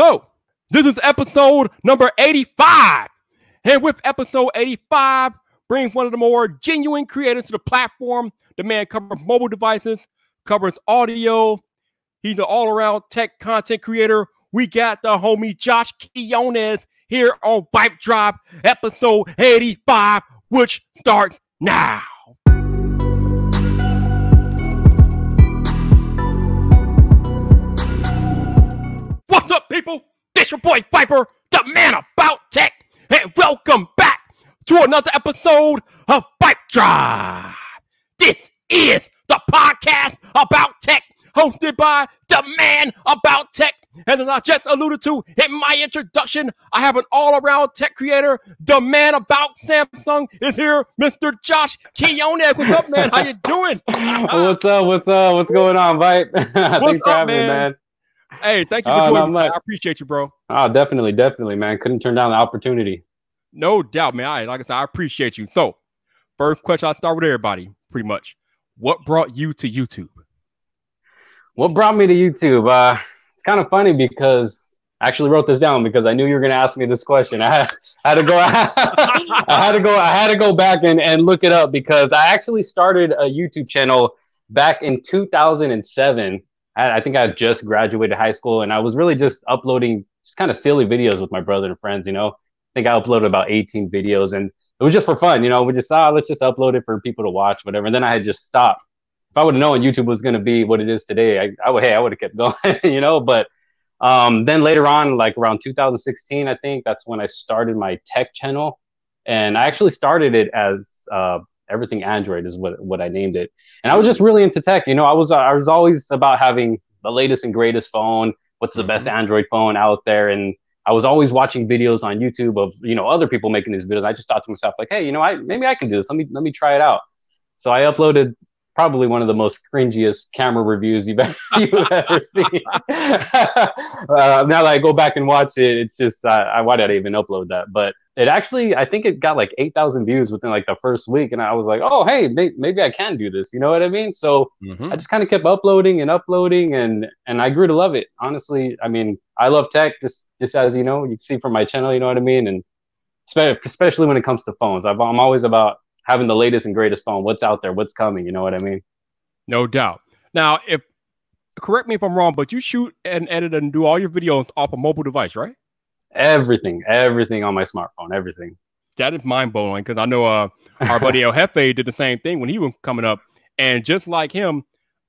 So, this is episode number 85. And with episode 85, brings one of the more genuine creators to the platform. The man covers mobile devices, covers audio. He's an all around tech content creator. We got the homie Josh Quinonez here on Vibe Drop, episode 85, which starts now. What's up, people? This your boy Viper, the man about tech, and welcome back to another episode of Pipe Drive. This is the podcast about tech, hosted by the man about tech. And as I just alluded to in my introduction, I have an all-around tech creator. The man about Samsung is here, Mr. Josh Quinonez. What's up, man? How you doing? what's up? What's up? What's going on, Vipe? Thanks for up, having man? me, man. Hey, thank you for Oh, joining me. I appreciate you, bro. Oh, definitely, definitely, man. Couldn't turn down the opportunity. No doubt, man. I like I said, I appreciate you. So, first question I start with everybody, pretty much. What brought you to YouTube? What brought me to YouTube? Uh, it's kind of funny because I actually wrote this down because I knew you were going to ask me this question. I had, I had to go. I had to go. I had to go back and, and look it up because I actually started a YouTube channel back in 2007. I, think I just graduated high school and I was really just uploading just kind of silly videos with my brother and friends. You know, I think I uploaded about 18 videos and it was just for fun. You know, we just ah, let's just upload it for people to watch, whatever. And then I had just stopped. If I would have known YouTube was going to be what it is today, I, I would, hey, I would have kept going, you know. But um, then later on, like around 2016, I think that's when I started my tech channel, and I actually started it as uh, everything Android is what what I named it. And I was just really into tech. You know, I was I was always about having the latest and greatest phone. What's the best mm-hmm. Android phone out there? And I was always watching videos on YouTube of you know other people making these videos. I just thought to myself like, hey, you know, I maybe I can do this. Let me let me try it out. So I uploaded probably one of the most cringiest camera reviews you've ever, you've ever seen. uh, now that I go back and watch it, it's just uh, I, why did I even upload that? But it actually, I think it got like eight thousand views within like the first week, and I was like, oh hey, may- maybe I can do this. You know what I mean? So Mhm. I just kind of kept uploading and uploading, and and I grew to love it. Honestly, I mean, I love tech, just just as you know, you can see from my channel, you know what I mean, and especially when it comes to phones, I've, I'm always about having the latest and greatest phone. What's out there? What's coming? You know what I mean? No doubt. Now, if correct me if I'm wrong, but you shoot and edit and do all your videos off a mobile device, right? Everything, everything on my smartphone, everything. That is mind blowing because I know uh, our buddy El Jefe did the same thing when he was coming up, and just like him,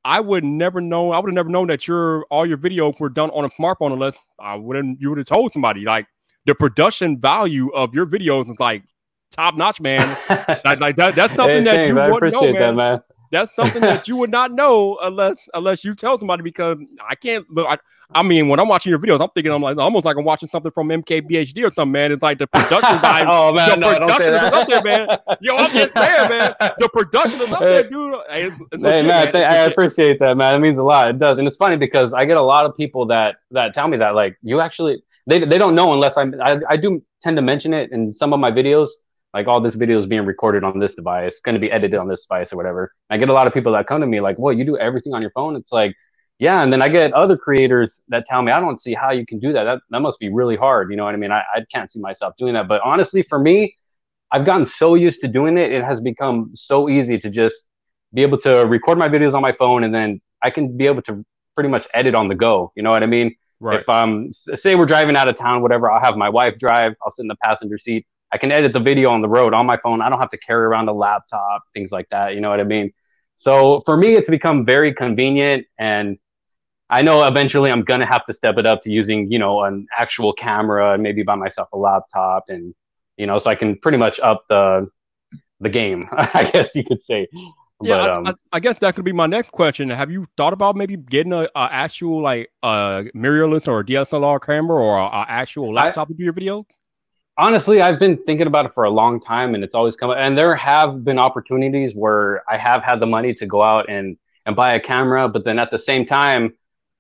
I would never know. I would have never known that your all your videos were done on a smartphone unless I wouldn't. You would have told somebody like the production value of your videos is like top notch, man. like, like that. That's something Hey, that thanks, you I wouldn't know, man. that, man. That's something that you would not know unless unless you tell somebody because I can't look. I, I mean, when I'm watching your videos, I'm thinking I'm like almost like I'm watching something from MKBHD or something, man. It's like the production value. oh man, the no, don't say production is that. up there, man. Yo, I'm just saying, man. The production is up there, dude. Hey, it's, it's Hey legit, man, man. th- I appreciate that, man. It means a lot. It does, and it's funny because I get a lot of people that that tell me that like you actually they they don't know unless I'm I, I do tend to mention it in some of my videos. Like all this video is being recorded on this device, going to be edited on this device or whatever. I get a lot of people that come to me like, "Well, you do everything on your phone?" It's like, yeah. And then I get other creators that tell me, "I don't see how you can do that. That that must be really hard." You know what I mean? I, I can't see myself doing that. But honestly, for me, I've gotten so used to doing it, it has become so easy to just be able to record my videos on my phone and then I can be able to pretty much edit on the go. You know what I mean? Right. If um say we're driving out of town, whatever, I'll have my wife drive, I'll sit in the passenger seat. I can edit the video on the road on my phone. I don't have to carry around a laptop, things like that. You know what I mean? So for me, it's become very convenient and I know eventually I'm gonna have to step it up to using, you know, an actual camera and maybe buy myself a laptop and you know, so I can pretty much up the the game, I guess you could say. Yeah, but I, um, I, I guess that could be my next question. Have you thought about maybe getting a, a actual like a mirrorless or DSLR camera or a, a actual I- laptop to do your video? Honestly, I've been thinking about it for a long time, and it's always come. Up and there have been opportunities where I have had the money to go out and and buy a camera, but then at the same time,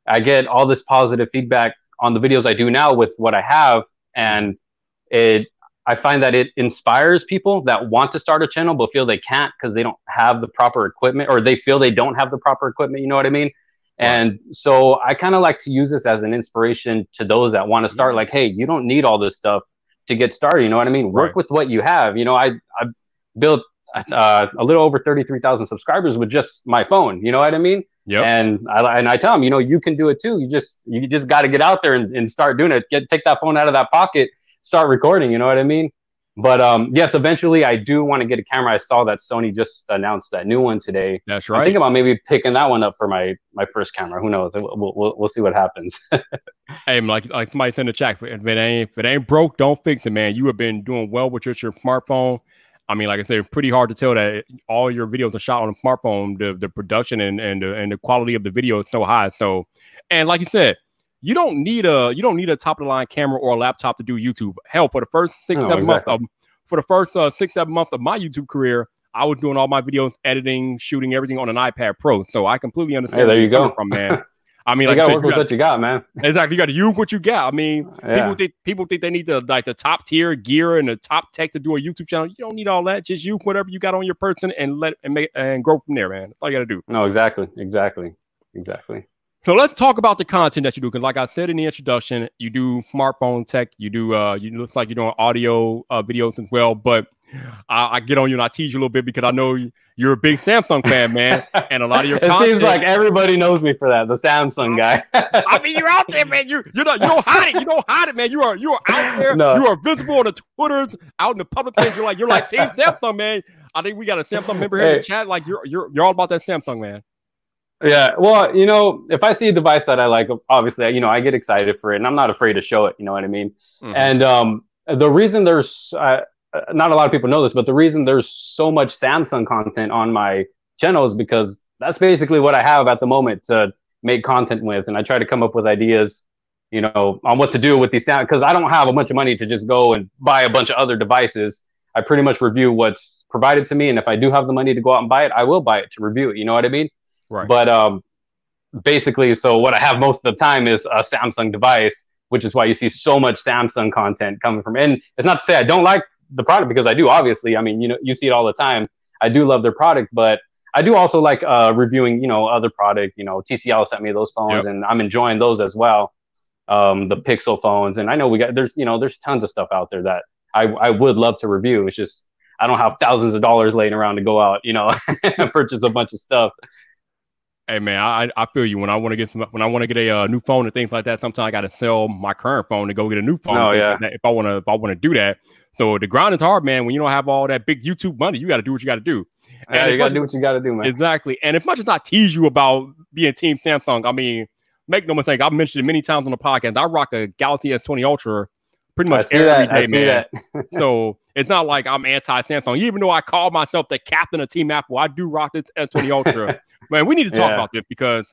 I get all this positive feedback on the videos I do now with what I have, and it. I find that it inspires people that want to start a channel but feel they can't because they don't have the proper equipment or they feel they don't have the proper equipment. You know what I mean? And so I kind of like to use this as an inspiration to those that want to start. Mm-hmm. Like, hey, you don't need all this stuff to get started. You know what I mean? Work Right. with what you have. You know, I I built uh, a little over thirty three thousand subscribers with just my phone. You know what I mean? Yep. And I and I tell them, you know, you can do it too. You just you just got to get out there and, and start doing it. Get take that phone out of that pocket, start recording. You know what I mean? But um, yes, eventually I do want to get a camera. I saw that Sony just announced that new one today. That's I'm right. thinking about maybe picking that one up for my my first camera. Who knows? We'll we'll, we'll see what happens. Hey, like like somebody said in the chat, if it ain't if it ain't broke, don't fix it, man. You have been doing well with just your smartphone. I mean, like I said, pretty hard to tell that all your videos are shot on a smartphone. The the production and and the, and the quality of the video is so high. So, and like you said, you don't need a you don't need a top of the line camera or a laptop to do YouTube. Hell, for the first six No, seven exactly. months of for the first uh, six seven months of my YouTube career, I was doing all my videos, editing, shooting everything on an iPad Pro. So I completely understand. Hey, there you go. from man. I mean, you like gotta work with what you got, man. Exactly. You got to use what you got. I mean, Yeah. people think people think they need the like the top tier gear and the top tech to do a YouTube channel. You don't need all that. Just use whatever you got on your person and let and make and grow from there, man. That's all you got to do. No, exactly, exactly, exactly. So let's talk about the content that you do. Because like I said in the introduction, you do smartphone tech. You do uh, you look like you're doing audio uh, videos as well. But I, I get on you and I tease you a little bit because I know you're a big Samsung fan, man, and a lot of your content. it content. seems like everybody knows me for that. The Samsung guy. I mean, you're out there, man. You you know you don't hide it. You don't hide it, man. You are you are out there. No. You are visible on the Twitters, out in the public place. You're like you're like Team Samsung, man. I think we got a Samsung member here in the chat. Like you're you're you're all about that Samsung, man. Yeah, well, you know, if I see a device that I like, obviously, you know, I get excited for it, and I'm not afraid to show it. You know what I mean? Mhm. And um, the reason there's uh, uh, not a lot of people know this, but the reason there's so much Samsung content on my channel is because that's basically what I have at the moment to make content with, and I try to come up with ideas, you know, on what to do with these sound because I don't have a bunch of money to just go and buy a bunch of other devices. I pretty much review what's provided to me, and if I do have the money to go out and buy it, I will buy it to review it. You know what I mean? Right. But um, basically, so what I have most of the time is a Samsung device, which is why you see so much Samsung content coming from. And it's not to say I don't like the product because I do. Obviously, I mean, you know, you see it all the time. I do love their product, but I do also like uh, reviewing, you know, other product. You know, TCL sent me those phones, Yep. and I'm enjoying those as well. Um, the Pixel phones, and I know we got there's you know there's tons of stuff out there that I I would love to review. It's just I don't have thousands of dollars laying around to go out, you know, and purchase a bunch of stuff. Hey man, I I feel you. When I want to get some, when I want to get a uh, new phone and things like that, sometimes I got to sell my current phone to go get a new phone. Oh, if- yeah. If I want to, if I want to do that, so the grind is hard, man. When you don't have all that big YouTube money, you got to do what you got to do. Yeah, you gotta do what you gotta do, man. Exactly. And as much as I tease you about being Team Samsung, I mean, make no mistake, I've mentioned it many times on the podcast. I rock a Galaxy S20 Ultra pretty much every that. Day, man. so it's not like I'm anti Samsung. Even though I call myself the captain of Team Apple, I do rock this S20 Ultra. man, we need to talk Yeah. about this because,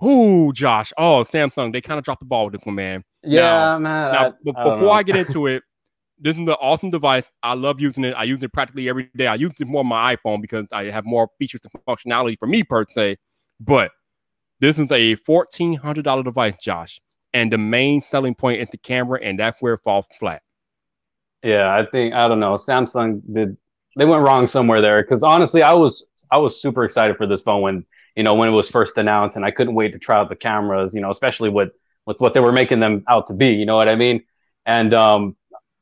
whoo, Josh, oh, Samsung, they kind of dropped the ball with this one, man. Yeah, man. Now, I- be- I before know. I get into it, this is an awesome device. I love using it. I use it practically every day. I use it more on my iPhone because I have more features and functionality for me per se. But this is a fourteen hundred dollar device, Josh, and the main selling point is the camera, and that's where it falls flat. Yeah, I think I don't know. Samsung did they went wrong somewhere there because honestly, I was I was super excited for this phone when you know when it was first announced, and I couldn't wait to try out the cameras. You know, especially with with what they were making them out to be. You know what I mean? And um,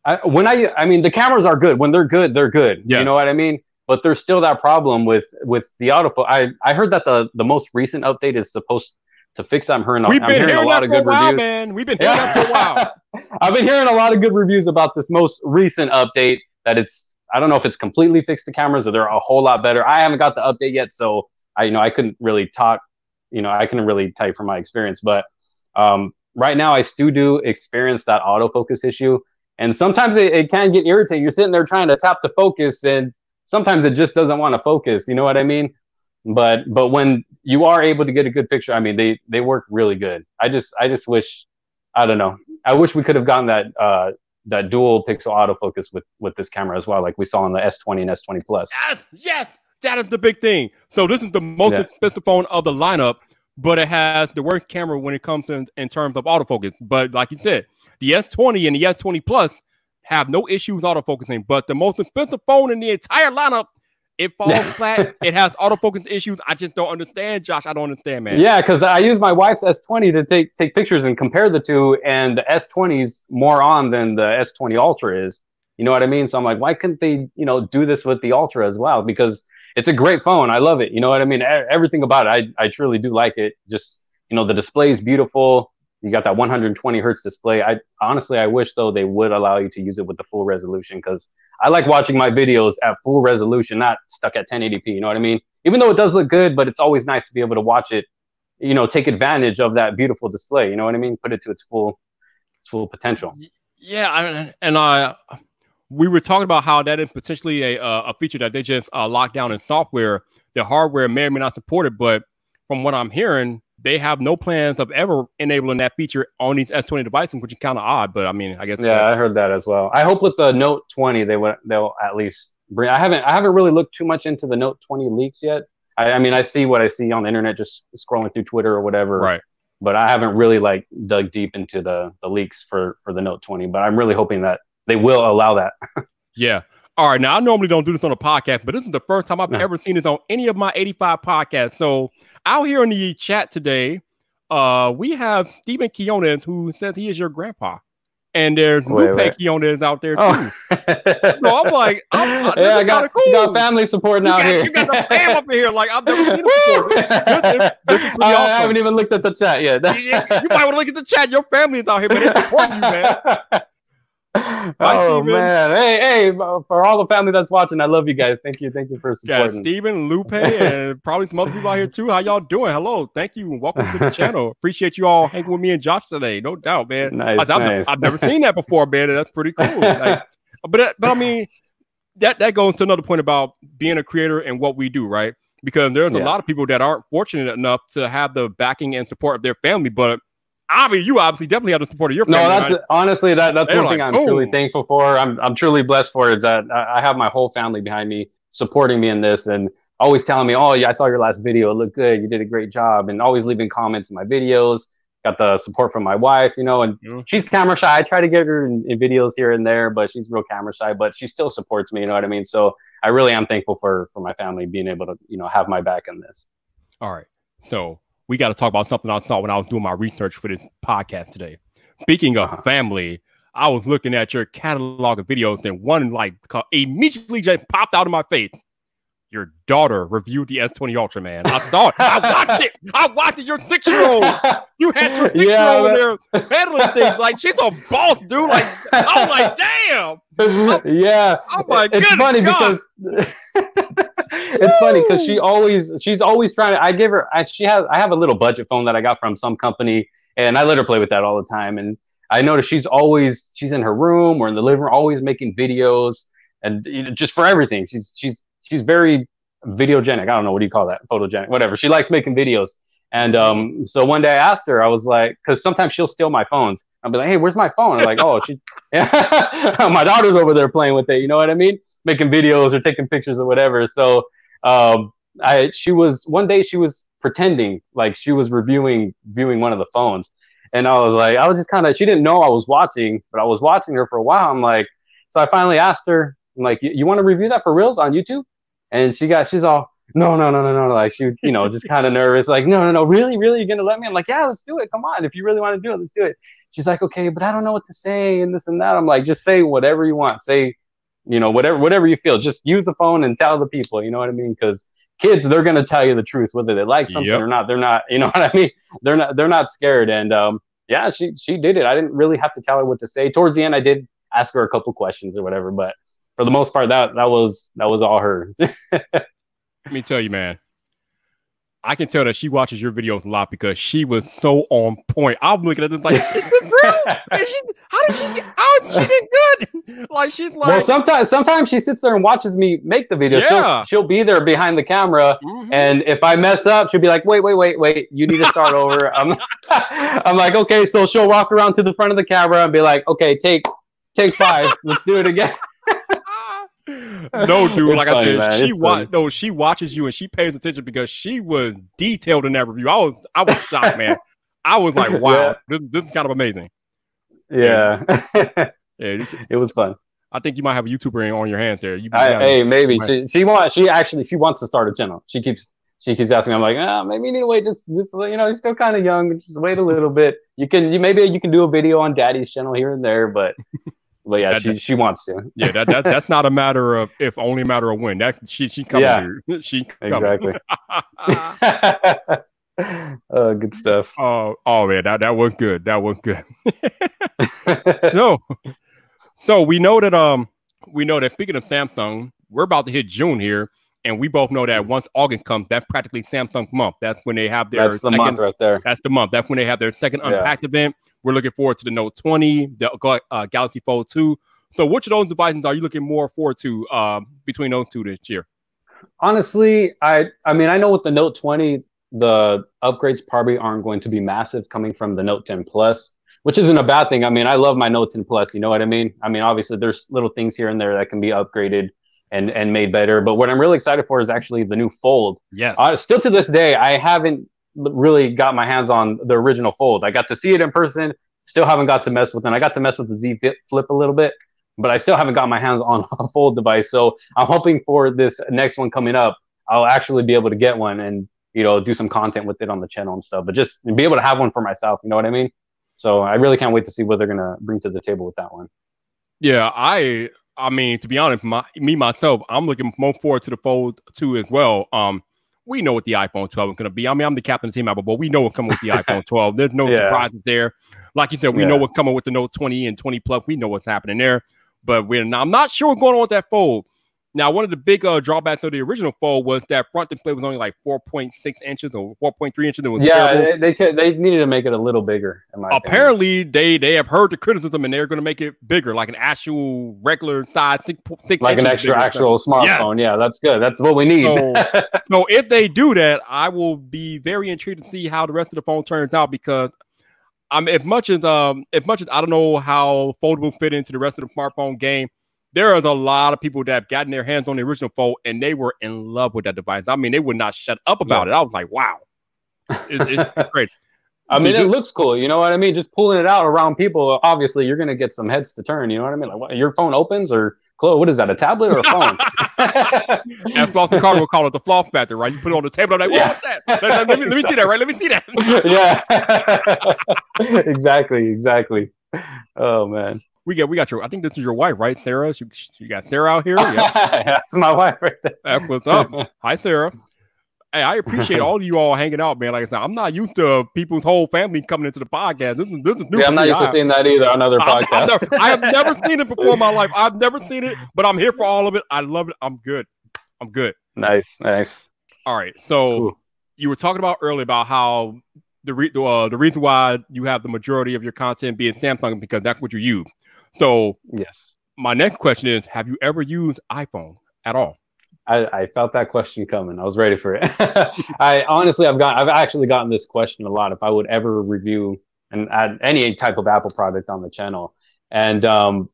I, when I I mean the cameras are good when they're good, they're good. Yeah. You know what I mean? But there's still that problem with with the autofocus. I I heard that the the most recent update is supposed to fix. I'm hearing, We've I'm been hearing hearing a lot of good while, reviews. man. We've been hearing that for a while. I've been hearing a lot of good reviews about this most recent update. That it's I don't know if it's completely fixed the cameras or they're a whole lot better. I haven't got the update yet, so I you know I couldn't really talk. You know I couldn't really tell you from my experience, but um, right now I still do experience that autofocus issue, and sometimes it, it can get irritating. You're sitting there trying to tap the focus, and sometimes it just doesn't want to focus. You know what I mean? But but when you are able to get a good picture, I mean they they work really good. I just I just wish I don't know. I wish we could have gotten that uh, that dual pixel autofocus with with this camera as well, like we saw on the S20 and S20 Plus. Yes, yes, that is the big thing. So this is the most Yeah. expensive phone of the lineup, but it has the worst camera when it comes in, in terms of autofocus. But like you said, the S20 and the S20 Plus have no issue with autofocusing. But the most expensive phone in the entire lineup It falls flat. It has autofocus issues. I just don't understand, Josh. I don't understand, man. Yeah, because I use my wife's S20 to take take pictures and compare the two, and the S20's more on than the S20 Ultra is. You know what I mean? So I'm like, why couldn't they, you know, do this with the Ultra as well? Because it's a great phone. I love it. You know what I mean? Everything about it, I I truly do like it. Just you know, the display is beautiful. You got that 120 hertz display. I honestly, I wish though they would allow you to use it with the full resolution because I like watching my videos at full resolution, not stuck at 1080p. You know what I mean? Even though it does look good, but it's always nice to be able to watch it. You know, take advantage of that beautiful display. You know what I mean? Put it to its full, its full potential. Yeah, and I, we were talking about how that is potentially a a feature that they just uh, locked down in software. The hardware may or may not support it, but from what I'm hearing, they have no plans of ever enabling that feature on these S20 devices, which is kind of odd. But I mean, I guess yeah, I heard that as well. I hope with the Note 20 they will they'll at least bring. I haven't I haven't really looked too much into the Note 20 leaks yet. I, I mean, I see what I see on the internet, just scrolling through Twitter or whatever. Right. But I haven't really like dug deep into the the leaks for for the Note 20. But I'm really hoping that they will allow that. yeah. All right. Now I normally don't do this on a podcast, but this is the first time I've no. ever seen this on any of my 85 podcasts. So out here in the chat today, uh, we have Stephen Quinonez who says he is your grandpa. And there's wait, Lupe wait. Quinonez out there oh. too. Oh. so I'm like, I'm, uh, yeah, I got, cool. got family support now here. You got the fam up in here. Like I've never seen before. This, this, this I, awesome. I, haven't even looked at the chat yet. you, you, might want to look at the chat. Your family is out here, but it's supporting you, man. oh man, hey, hey, for all the family that's watching, I love you guys. Thank you, thank you for supporting. Yeah, Stephen, Lupe, and probably some other people out here too. How y'all doing? Hello, thank you, and welcome to the channel. Appreciate you all hanging with me and Josh today, no doubt, man. Nice, I, nice. I've, never seen that before, man. That's pretty cool. Like, but uh, but I mean, that that goes to another point about being a creator and what we do, right? Because there's yeah. a lot of people that aren't fortunate enough to have the backing and support of their family, but I mean, you obviously definitely have the support of your family. No, that's right? honestly that that's They're one like, thing I'm Boom. truly thankful for. I'm I'm truly blessed for is that I have my whole family behind me supporting me in this and always telling me, "Oh, yeah, I saw your last video. It looked good. You did a great job." And always leaving comments in my videos. Got the support from my wife, you know, and mm-hmm. she's camera shy. I try to get her in, in, videos here and there, but she's real camera shy. But she still supports me. You know what I mean? So I really am thankful for for my family being able to, you know, have my back in this. All right. So we got to talk about something I thought when I was doing my research for this podcast today. Speaking of family, I was looking at your catalog of videos, and one like immediately just popped out of my face. Your daughter reviewed the S20 Ultra, man. I thought I watched it. I watched it. Your six year old. You had your six year old there handling things like she's a boss, dude. Like I'm like, damn. I'm, yeah. Oh my It's funny God. because it's funny because she always she's always trying to. I give her. I, she has. I have a little budget phone that I got from some company, and I let her play with that all the time. And I notice she's always she's in her room or in the living room, always making videos, and you know, just for everything. She's she's she's very videogenic. I don't know what do you call that, photogenic, whatever. She likes making videos. And um, so one day I asked her, I was like, because sometimes she'll steal my phones. I'll be like, hey, where's my phone? I'm like, oh, she, my daughter's over there playing with it. You know what I mean? Making videos or taking pictures or whatever. So um, I she was one day she was pretending like she was reviewing viewing one of the phones, and I was like I was just kind of she didn't know I was watching, but I was watching her for a while. I'm like, so I finally asked her, I'm like, you want to review that for reals on YouTube? And she got she's all no no no no no like she was you know just kind of nervous like no no no. Really really you're gonna let me? I'm like yeah let's do it. Come on. If you really want to do it let's do it. She's like okay but i don't know what to say and this and that. I'm like just say whatever you want. Say you know whatever whatever you feel. Just use the phone and tell the people. You know what i mean? Because kids they're going to tell you the truth whether they like something yep. or not. They're not you know what i mean? They're not they're not scared. And um yeah she she did it. I didn't really have to tell her what to say. Towards the end i did ask her a couple questions or whatever but for the most part that that was that was all her let me tell you man I can tell that she watches your videos a lot because she was so on point. I'm looking at this like, is she, how did she? Get, how did she get good? Like she's like. Well, sometimes sometimes she sits there and watches me make the video. Yeah. She'll, she'll be there behind the camera, mm-hmm. and if I mess up, she'll be like, "Wait, wait, wait, wait! You need to start over." I'm, I'm like, "Okay." So she'll walk around to the front of the camera and be like, "Okay, take, take five. Let's do it again." no, dude. It's like funny, I said, she wa- no, she watches you and she pays attention because she was detailed in that review. I was, I was shocked, man. I was like, wow, yeah. this, this is kind of amazing. Yeah, yeah, it was fun. I think you might have a YouTuber on your hands there. You, I, yeah, hey, maybe she she wants she actually she wants to start a channel. She keeps she keeps asking. I'm like, ah, maybe you need to wait. Just just you know, you're still kind of young. Just wait a little bit. You can you maybe you can do a video on Daddy's channel here and there, but but yeah, That- she she wants to. yeah, that, that that's not a matter of if, only a matter of when. That she she coming. Yeah. dude. she coming. Exactly. oh, good stuff. oh, oh man, that that was good. That was good. so, so we know that um we know that speaking of Samsung, we're about to hit June here, and we both know that once August comes, that's practically Samsung month. That's when they have their That's the second, month right there. That's the month. That's when they have their second Yeah. Unpacked event. We're looking forward to the Note 20, the uh, Galaxy Fold 2. So, which of those devices are you looking more forward to uh, between those two this year? Honestly, I I mean I know with the Note 20, the upgrades probably aren't going to be massive coming from the Note 10 Plus, which isn't a bad thing. I mean, I love my Note 10 Plus. You know what I mean? I mean, obviously there's little things here and there that can be upgraded and and made better. But what I'm really excited for is actually the new Fold. Yeah. Uh, still to this day, I haven't l- really got my hands on the original Fold. I got to see it in person. Still haven't got to mess with it. I got to mess with the Z Flip- a little bit, but I still haven't got my hands on a Fold device. So I'm hoping for this next one coming up, I'll actually be able to get one and you know do some content with it on the channel and stuff. But just be able to have one for myself. You know what I mean? So I really can't wait to see what they're gonna bring to the table with that one. Yeah, I I mean, to be honest, my me myself, I'm looking more forward to the Fold 2 as well. Um, we know what the iPhone 12 is going to be. I mean, I'm the captain of the team, Apple, but we know what's coming with the iPhone 12. There's no Yeah. surprises there. Like you said, we Yeah. know what's coming with the Note 20 and 20 Plus. We know what's happening there, but we're not, I'm not sure what's going on with that Fold. Now, one of the big uh, drawbacks of the original Fold was that front display was only like 4.6 inches or 4.3 inches. It was Yeah, terrible. they, they they needed to make it a little bigger. In my opinion. Apparently, they they have heard the criticism and they're going to make it bigger, like an actual regular size, thick, thick like an extra actual smartphone. Yeah. that's good. That's what we need. So, so if they do that, I will be very intrigued to see how the rest of the phone turns out because I'm as much as um as much as I don't know how foldable fit into the rest of the smartphone game. There are a lot of people that have gotten their hands on the original fold and they were in love with that device. I mean, they would not shut up about it. I was like, wow, It- it's, it's great. I mean, it looks cool. You know what I mean? Just pulling it out around people. Obviously, you're gonna get some heads to turn. You know what I mean? Like, what, your phone opens or close? What is that? A tablet or a phone? And Flossy Carter will call it the floss factor, right? You put it on the table, I'm like, Yeah. what's that? Let, let- let me, let me see that, right? Let me see that. yeah. exactly. Exactly. Oh man, We got, we got your. I think this is your wife, right, Sarah? You, you got Sarah out here. Yeah, that's my wife right there. that's what's up. Hi, Sarah. Hey, I appreciate all of you all hanging out, man. Like I said, I'm not used to people's whole family coming into the podcast. This is this is new. Yeah, I'm not me. used to I- seeing that either on other podcasts. never- I have never seen it before in my life. I've never seen it, but I'm here for all of it. I love it. I'm good. I'm good. nice, nice. All right. So Cool. you were talking about earlier about how the re- uh, the reason why you have the majority of your content being Samsung because that's what you use. So Yes. my next question is: Have you ever used iPhone at all? I, I felt that question coming. I was ready for it. I honestly, I've got, I've actually gotten this question a lot. If I would ever review and add any type of Apple product on the channel, and um,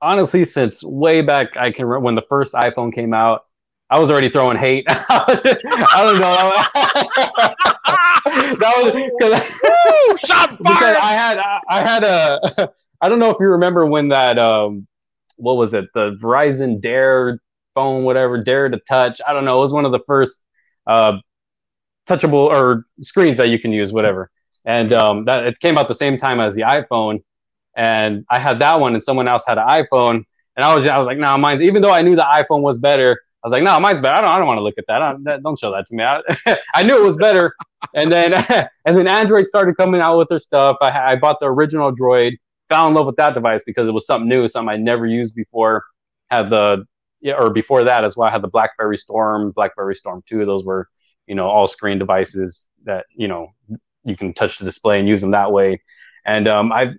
honestly, since way back, I can remember when the first iPhone came out, I was already throwing hate. I don't know. that was because Shot because. I had I, I had a I don't know if you remember when that um what was it? The Verizon Dare phone whatever Dare to touch. I don't know. It was one of the first uh touchable or screens that you can use whatever. And um that it came out the same time as the iPhone. And I had that one and someone else had an iPhone. And I was I was like no nah, mine's even though I knew the iPhone was better I was like no mine's better. I don't I don't want to look at that. I, that don't show that to me. I, I knew it was better. And then and then Android started coming out with their stuff. I, I bought the original Droid, fell in love with that device because it was something new, something I never used before. Had the yeah, or before that as well. I had the BlackBerry Storm, BlackBerry Storm Two. Those were you know all screen devices that you know you can touch the display and use them that way. And um, I've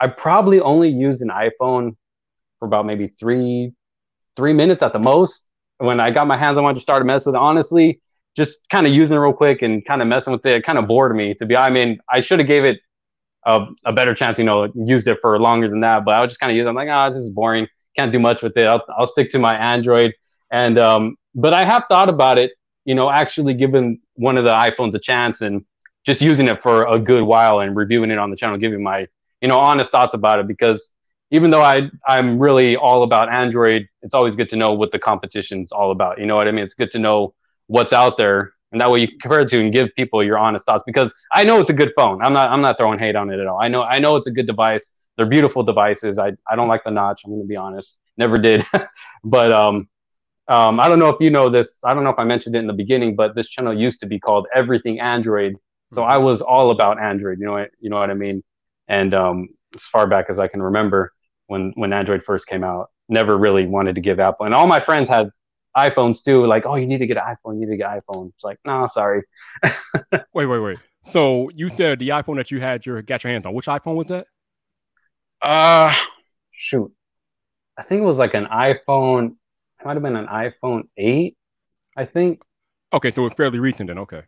I probably only used an iPhone for about maybe three three minutes at the most. When I got my hands on one to start to mess with it, honestly, just kind of using it real quick and kind of messing with it, it kind of bored me. To be, I mean, I should have gave it a, a better chance, you know, used it for longer than that. But I was just kind of using. it. I'm like, ah, this is boring. Can't do much with it. I'll, I'll stick to my Android. And um, but I have thought about it, you know, actually giving one of the iPhones a chance and just using it for a good while and reviewing it on the channel, giving my you know honest thoughts about it because even though I I'm really all about Android, it's always good to know what the competition's all about. You know what I mean? It's good to know what's out there, and that way you can compare it to and give people your honest thoughts. Because I know it's a good phone. I'm not I'm not throwing hate on it at all. I know I know it's a good device. They're beautiful devices. I I don't like the notch. I'm gonna be honest. Never did, but um. Um, I don't know if you know this. I don't know if I mentioned it in the beginning, but this channel used to be called Everything Android. So I was all about Android. You know what you know what I mean? And um, as far back as I can remember, when when Android first came out. Never really wanted to give Apple, and all my friends had iPhones too. Like, oh, you need to get an iPhone. You need to get an iPhone. It's like, no, sorry. wait, wait, wait. So you said the iPhone that you had your got your hands on. Which iPhone was that? Uh shoot. I think it was like an iPhone. It might have been an iPhone eight. I think. Okay, so it's fairly recent then. Okay.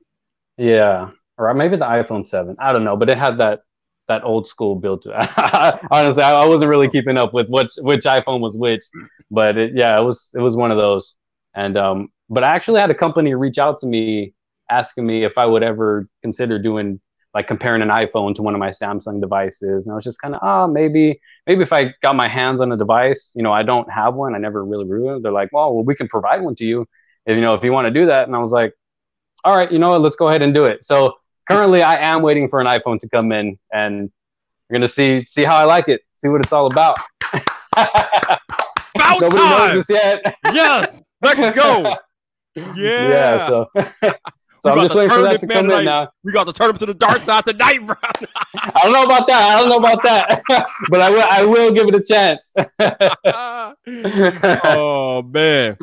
Yeah, or maybe the iPhone seven. I don't know, but it had that that old school build to it. Honestly, I, I, wasn't really keeping up with which which iPhone was which, but it, yeah, it was it was one of those. And um, but I actually had a company reach out to me asking me if I would ever consider doing like comparing an iPhone to one of my Samsung devices. And I was just kind of, oh, maybe, maybe if I got my hands on a device, you know, I don't have one. I never really ruined. They're like, well, well, we can provide one to you, if you know, if you want to do that. And I was like, all right, you know what, let's go ahead and do it. So currently I am waiting for an iPhone to come in and we're gonna see see how I like it, see what it's all about. about Nobody time. knows this yet. yeah, let's go. Yeah. Yeah. So so I'm just waiting for that to come in now. We got to turn him to the dark side tonight, bro. I don't know about that. I don't know about that, but I will. I will give it a chance. oh man!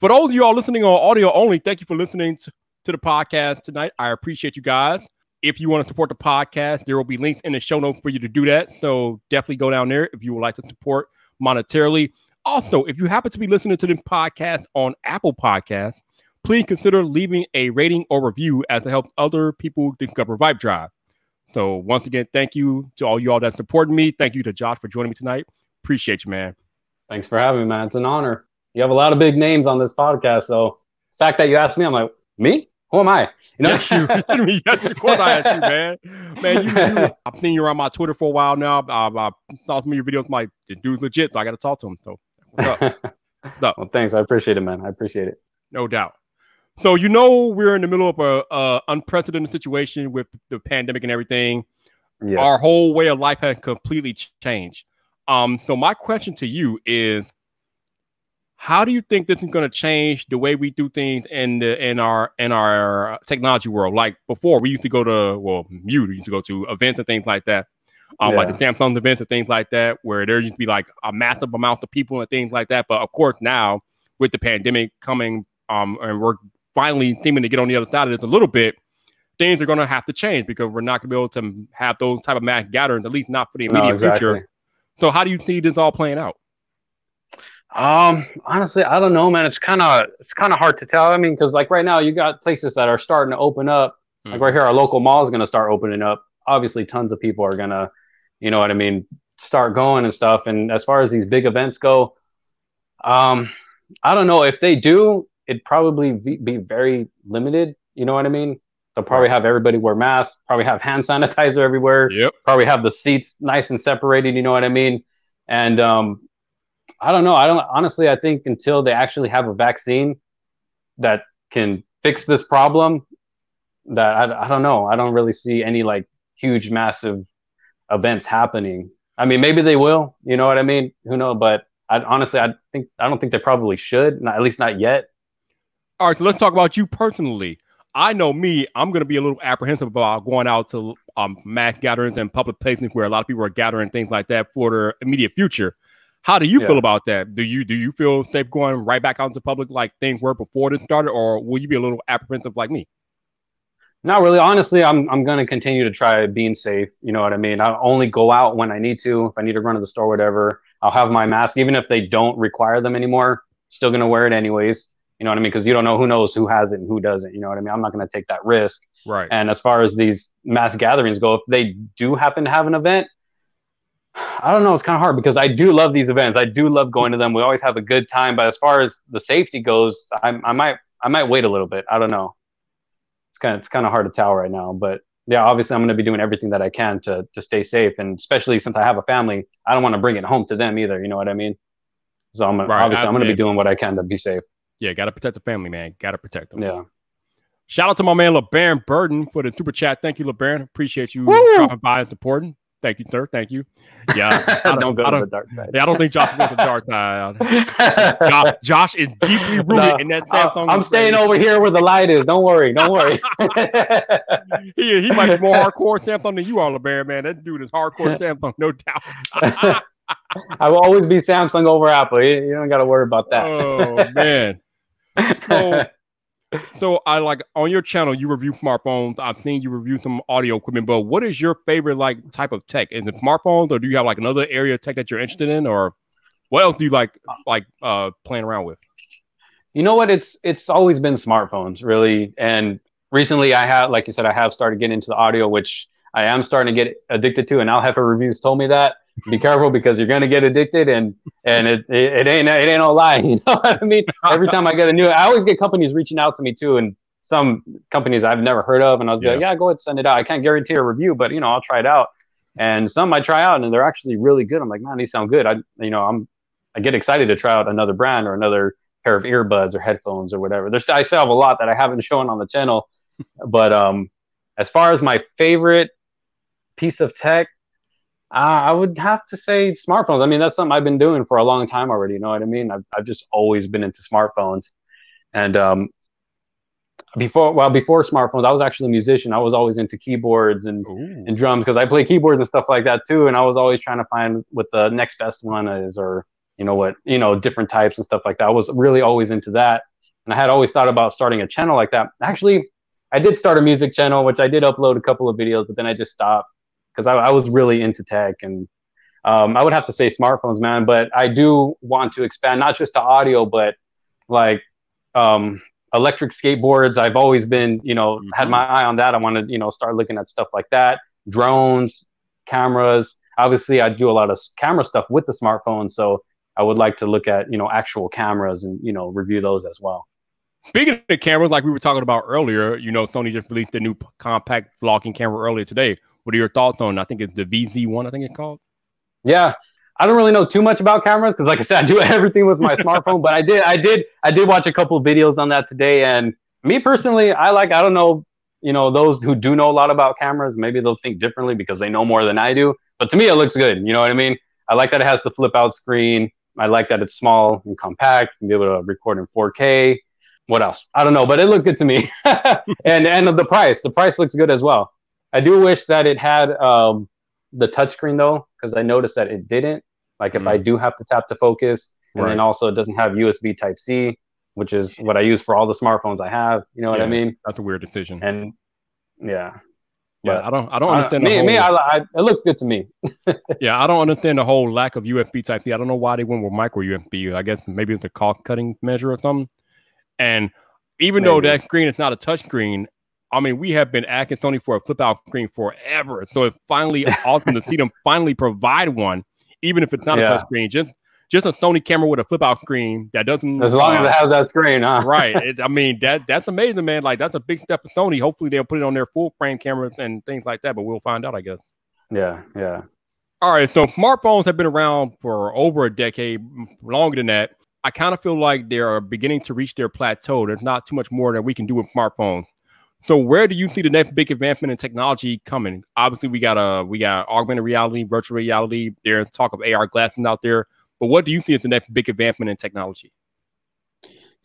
For those of you all listening on audio only, thank you for listening to to the podcast tonight. I appreciate you guys. If you want to support the podcast, there will be links in the show notes for you to do that. So definitely go down there if you would like to support monetarily. Also, if you happen to be listening to this podcast on Apple Podcasts, please consider leaving a rating or review as it helps other people discover Vibe Drive. So once again, thank you to all y'all that supported me. Thank you to Josh for joining me tonight. Appreciate you, man. Thanks for having me, man. It's an honor. You have a lot of big names on this podcast, so the fact that you asked me, I'm like, me? Who am I? You know, yes, you. yes, of course I had you, man. Man, you, you, I've seen you around my Twitter for a while now. I, I saw some of your videos. My the dude's legit, so I got to talk to him. So, what's up? what's up? Well, thanks. I appreciate it, man. I appreciate it. No doubt. So you know we're in the middle of a, a unprecedented situation with the pandemic and everything. Yes. Our whole way of life has completely changed. Um, so my question to you is how do you think this is going to change the way we do things in the in our in our technology world? Like before, we used to go to well, you used to go to events and things like that, um, yeah. like the Samsung events and things like that, where there used to be like a massive amount of people and things like that. But of course, now with the pandemic coming, um, and we're finally seeming to get on the other side of this a little bit, things are going to have to change because we're not going to be able to have those type of mass gatherings, at least not for the immediate no, exactly. future. So, how do you see this all playing out? Um, honestly, I don't know, man. It's kind of it's kind of hard to tell. I mean, because like right now, you got places that are starting to open up. Mm. Like right here, our local mall is going to start opening up. Obviously, tons of people are gonna, you know what I mean, start going and stuff. And as far as these big events go, um, I don't know if they do. It'd probably be very limited. You know what I mean? They'll probably have everybody wear masks. Probably have hand sanitizer everywhere. Yep. Probably have the seats nice and separated. You know what I mean? And um, I don't know. I don't honestly. I think until they actually have a vaccine that can fix this problem, that I, I don't know. I don't really see any like huge, massive events happening. I mean, maybe they will. You know what I mean? Who knows? But I honestly, I think I don't think they probably should. Not, at least not yet. All right, so let's talk about you personally. I know me. I'm going to be a little apprehensive about going out to um, mass gatherings and public places where a lot of people are gathering things like that for their immediate future. How do you yeah. feel about that? Do you do you feel safe going right back out into public like things were before this started, or will you be a little apprehensive like me? Not really. Honestly, I'm I'm gonna continue to try being safe. You know what I mean? I'll only go out when I need to. If I need to run to the store, whatever. I'll have my mask, even if they don't require them anymore. Still gonna wear it anyways. You know what I mean? Because you don't know who knows who has it and who doesn't. You know what I mean? I'm not gonna take that risk. Right. And as far as these mass gatherings go, if they do happen to have an event, I don't know. It's kind of hard because I do love these events. I do love going to them. We always have a good time. But as far as the safety goes, I, I might I might wait a little bit. I don't know. It's kind of it's kind of hard to tell right now. But yeah, obviously I'm going to be doing everything that I can to to stay safe, and especially since I have a family, I don't want to bring it home to them either. You know what I mean? So I'm right, obviously I'm going to be doing what I can to be safe. Yeah, got to protect the family, man. Got to protect them. Yeah. Shout out to my man LeBaron Burden for the super chat. Thank you, LeBaron. Appreciate you Woo! dropping by and supporting. Thank you, sir. Thank you. Yeah, I don't, don't go I don't, to the dark side. Yeah, I don't think Josh will go to the dark side. Josh, Josh, is deeply rooted no, in that Samsung. I'm staying over here where the light is. Don't worry. Don't worry. he, he might be more hardcore Samsung than you are, LeBaron, man. That dude is hardcore Samsung, no doubt. I will always be Samsung over Apple. You, you don't got to worry about that. Oh man. So, so I like on your channel you review smartphones. I've seen you review some audio equipment, but what is your favorite like type of tech? Is it smartphones, or do you have like another area of tech that you're interested in, or what else do you like like uh playing around with? You know what? It's it's always been smartphones, really. And recently, I have, like you said, I have started getting into the audio, which I am starting to get addicted to. And El Jefe reviews told me that be careful because you're gonna get addicted and and it, it, it ain't it ain't no lie you know what i mean? Every time i get a new i always get companies reaching out to me too and some companies i've never heard of and i'll be yeah. like yeah. Go ahead send it out. I can't guarantee a review but you know i'll try it out. And some i try out and they're actually really good. I'm like man these sound good. I you know i'm i get excited to try out another brand or another pair of earbuds or headphones or whatever. There's i still have a lot that i haven't shown on the channel but um as far as my favorite piece of tech I would have to say smartphones. I mean, that's something I've been doing for a long time already. You know what I mean? I've, I've just always been into smartphones. And um, before, well, before smartphones, I was actually a musician. I was always into keyboards and, and drums because I play keyboards and stuff like that too. And I was always trying to find what the next best one is or, you know, what, you know, different types and stuff like that. I was really always into that. And I had always thought about starting a channel like that. Actually, I did start a music channel, which I did upload a couple of videos, but then I just stopped because I, I, was really into tech and um, I would have to say smartphones, man. But I do want to expand not just to audio, but like um, electric skateboards. I've always been, you know, mm-hmm. had my eye on that. I want to, you know, start looking at stuff like that. Drones, cameras. Obviously, I do a lot of camera stuff with the smartphone, so I would like to look at, you know, actual cameras and you know review those as well. Speaking of cameras, like we were talking about earlier, you know, Sony just released a new compact vlogging camera earlier today. What are your thoughts on? I think it's the VZ1. I think it's called. Yeah, I don't really know too much about cameras because, like I said, I do everything with my smartphone. But I did, I did, I did watch a couple videos on that today. And me personally, I like. I don't know, you know, those who do know a lot about cameras, maybe they'll think differently because they know more than I do. But to me, it looks good. You know what I mean? I like that it has the flip out screen. I like that it's small and compact. You can be able to record in 4K. What else? I don't know, but it looked good to me. and and the price, the price looks good as well. I do wish that it had um, the touchscreen though, because I noticed that it didn't. Like if mm. I do have to tap to focus, and right. then also it doesn't have USB Type C, which is what I use for all the smartphones I have. You know yeah, what I mean? That's a weird decision. And yeah, yeah, I don't, I don't understand. Uh, me, whole, me, I, I, it looks good to me. yeah, I don't understand the whole lack of USB Type C. I don't know why they went with micro USB. I guess maybe it's a cost cutting measure or something. And even maybe. though that screen is not a touch screen, I mean, we have been asking Sony for a flip out screen forever. So it's finally awesome to see them finally provide one, even if it's not yeah. a touch screen. Just just a Sony camera with a flip out screen that doesn't as long uh, as it has that screen, huh? right. It, I mean that that's amazing, man. Like that's a big step for Sony. Hopefully they'll put it on their full frame cameras and things like that, but we'll find out, I guess. Yeah, yeah. All right, so smartphones have been around for over a decade, longer than that. I kind of feel like they're beginning to reach their plateau. There's not too much more that we can do with smartphones. So where do you see the next big advancement in technology coming? Obviously, we got a uh, we got augmented reality, virtual reality. There's talk of AR glasses out there. But what do you see as the next big advancement in technology?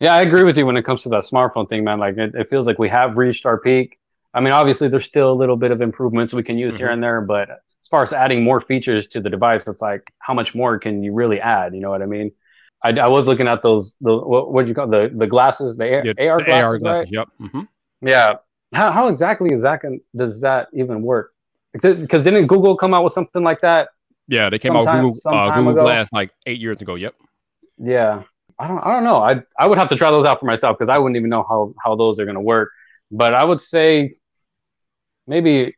Yeah, I agree with you when it comes to that smartphone thing, man. Like it, it feels like we have reached our peak. I mean, obviously, there's still a little bit of improvements we can use mm-hmm. here and there, but as far as adding more features to the device, it's like how much more can you really add? You know what I mean? I, I was looking at those the what would you call the the glasses the, yeah, AR, the glasses, AR glasses, right? Yep. Mm-hmm. Yeah. How, how exactly is that can, does that even work? Because didn't Google come out with something like that? Yeah, they came out with Google, uh, Google Glass like eight years ago. Yep. Yeah. I don't, I don't know. I, I would have to try those out for myself because I wouldn't even know how, how those are going to work. But I would say maybe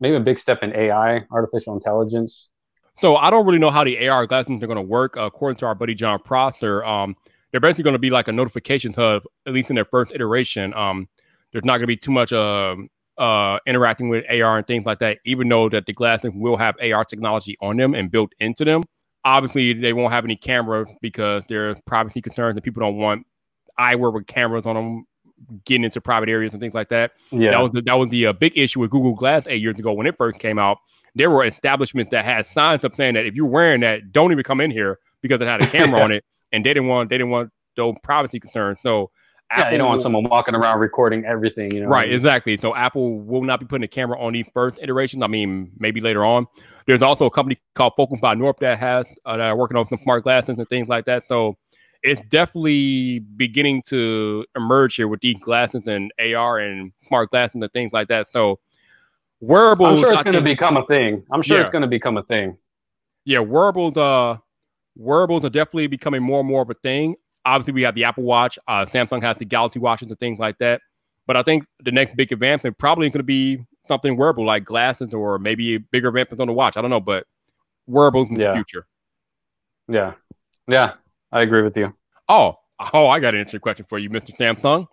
maybe a big step in AI, artificial intelligence. So I don't really know how the AR glasses are going to work. Uh, according to our buddy Jon Prosser, um, they're basically going to be like a notification hub, at least in their first iteration. Um, there's not going to be too much uh, uh, interacting with AR and things like that, even though that the glasses will have AR technology on them and built into them. Obviously, they won't have any cameras because there's privacy concerns and people don't want eyewear with cameras on them getting into private areas and things like that. Yeah. That was the, that was the uh, big issue with Google Glass eight years ago when it first came out. There were establishments that had signs up saying that if you're wearing that, don't even come in here because it had a camera on it, and they didn't want they didn't want those privacy concerns. So yeah, you don't want someone walking around recording everything. You know, what I Right, mean? exactly. So Apple will not be putting a camera on these first iterations. I mean, maybe later on. There's also a company called Focals by North that has uh, that are working on some smart glasses and things like that. So it's definitely beginning to emerge here with these glasses and AR and smart glasses and things like that. So wearables, I'm sure it's going to become a thing. I'm sure Yeah. it's going to become a thing. yeah, wearables, uh, wearables are definitely becoming more and more of a thing. Obviously, we have the Apple Watch. Uh, Samsung has the Galaxy watches and things like that. But I think the next big advancement probably going to be something wearable like glasses or maybe bigger advancements on the watch. I don't know, but wearables in Yeah. the future. Yeah, yeah, I agree with you. Oh, oh, I got an interesting question for you, Mr. Samsung.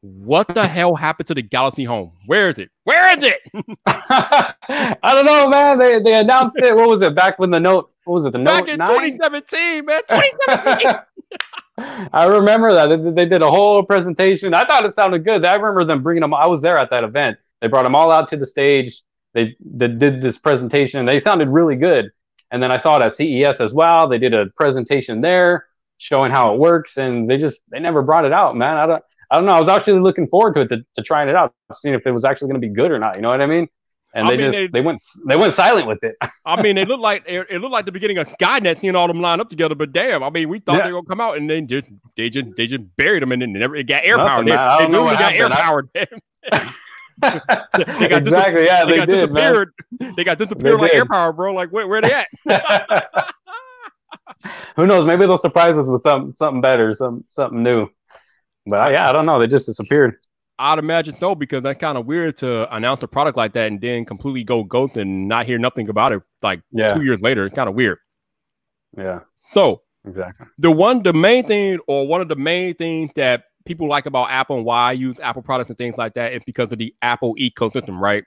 What the hell happened to the Galaxy Home? Where is it? Where is it? I don't know, man. They they announced it. What was it back when the note? What was it? The Back note in 9? 2017, man. 2017. I remember that they, did a whole presentation. I thought it sounded good. I remember them bringing them. I was there at that event. They brought them all out to the stage. They, they did this presentation. They sounded really good. And then I saw it at CES as well. They did a presentation there showing how it works, and they just they never brought it out, man. I don't I don't know. I was actually looking forward to it to, to trying it out, seeing if it was actually going to be good or not. You know what I mean? And I they mean, just they- they went they went silent with it. I mean, it looked like it, it looked like the beginning of Skynet, seeing all them line up together. But damn, I mean, we thought Yeah. they were gonna come out, and they just they just they just buried them, and then never it got AirPowered. man. I They, know what got AirPowered. They got exactly. Yeah, they, they, got did, man. disappeared. They got disappeared They like did. AirPower, bro. Like where where they at? Who knows? Maybe they'll surprise us with something something better, some something new. But uh, yeah, I don't know. They just disappeared. I'd imagine so because that's kind of weird to announce a product like that and then completely go ghost and not hear nothing about it like Yeah, two years later. It's kind of weird. yeah, So exactly. the one the main thing or one of the main things that people like about Apple and why I use Apple products and things like that is because of the Apple ecosystem, right?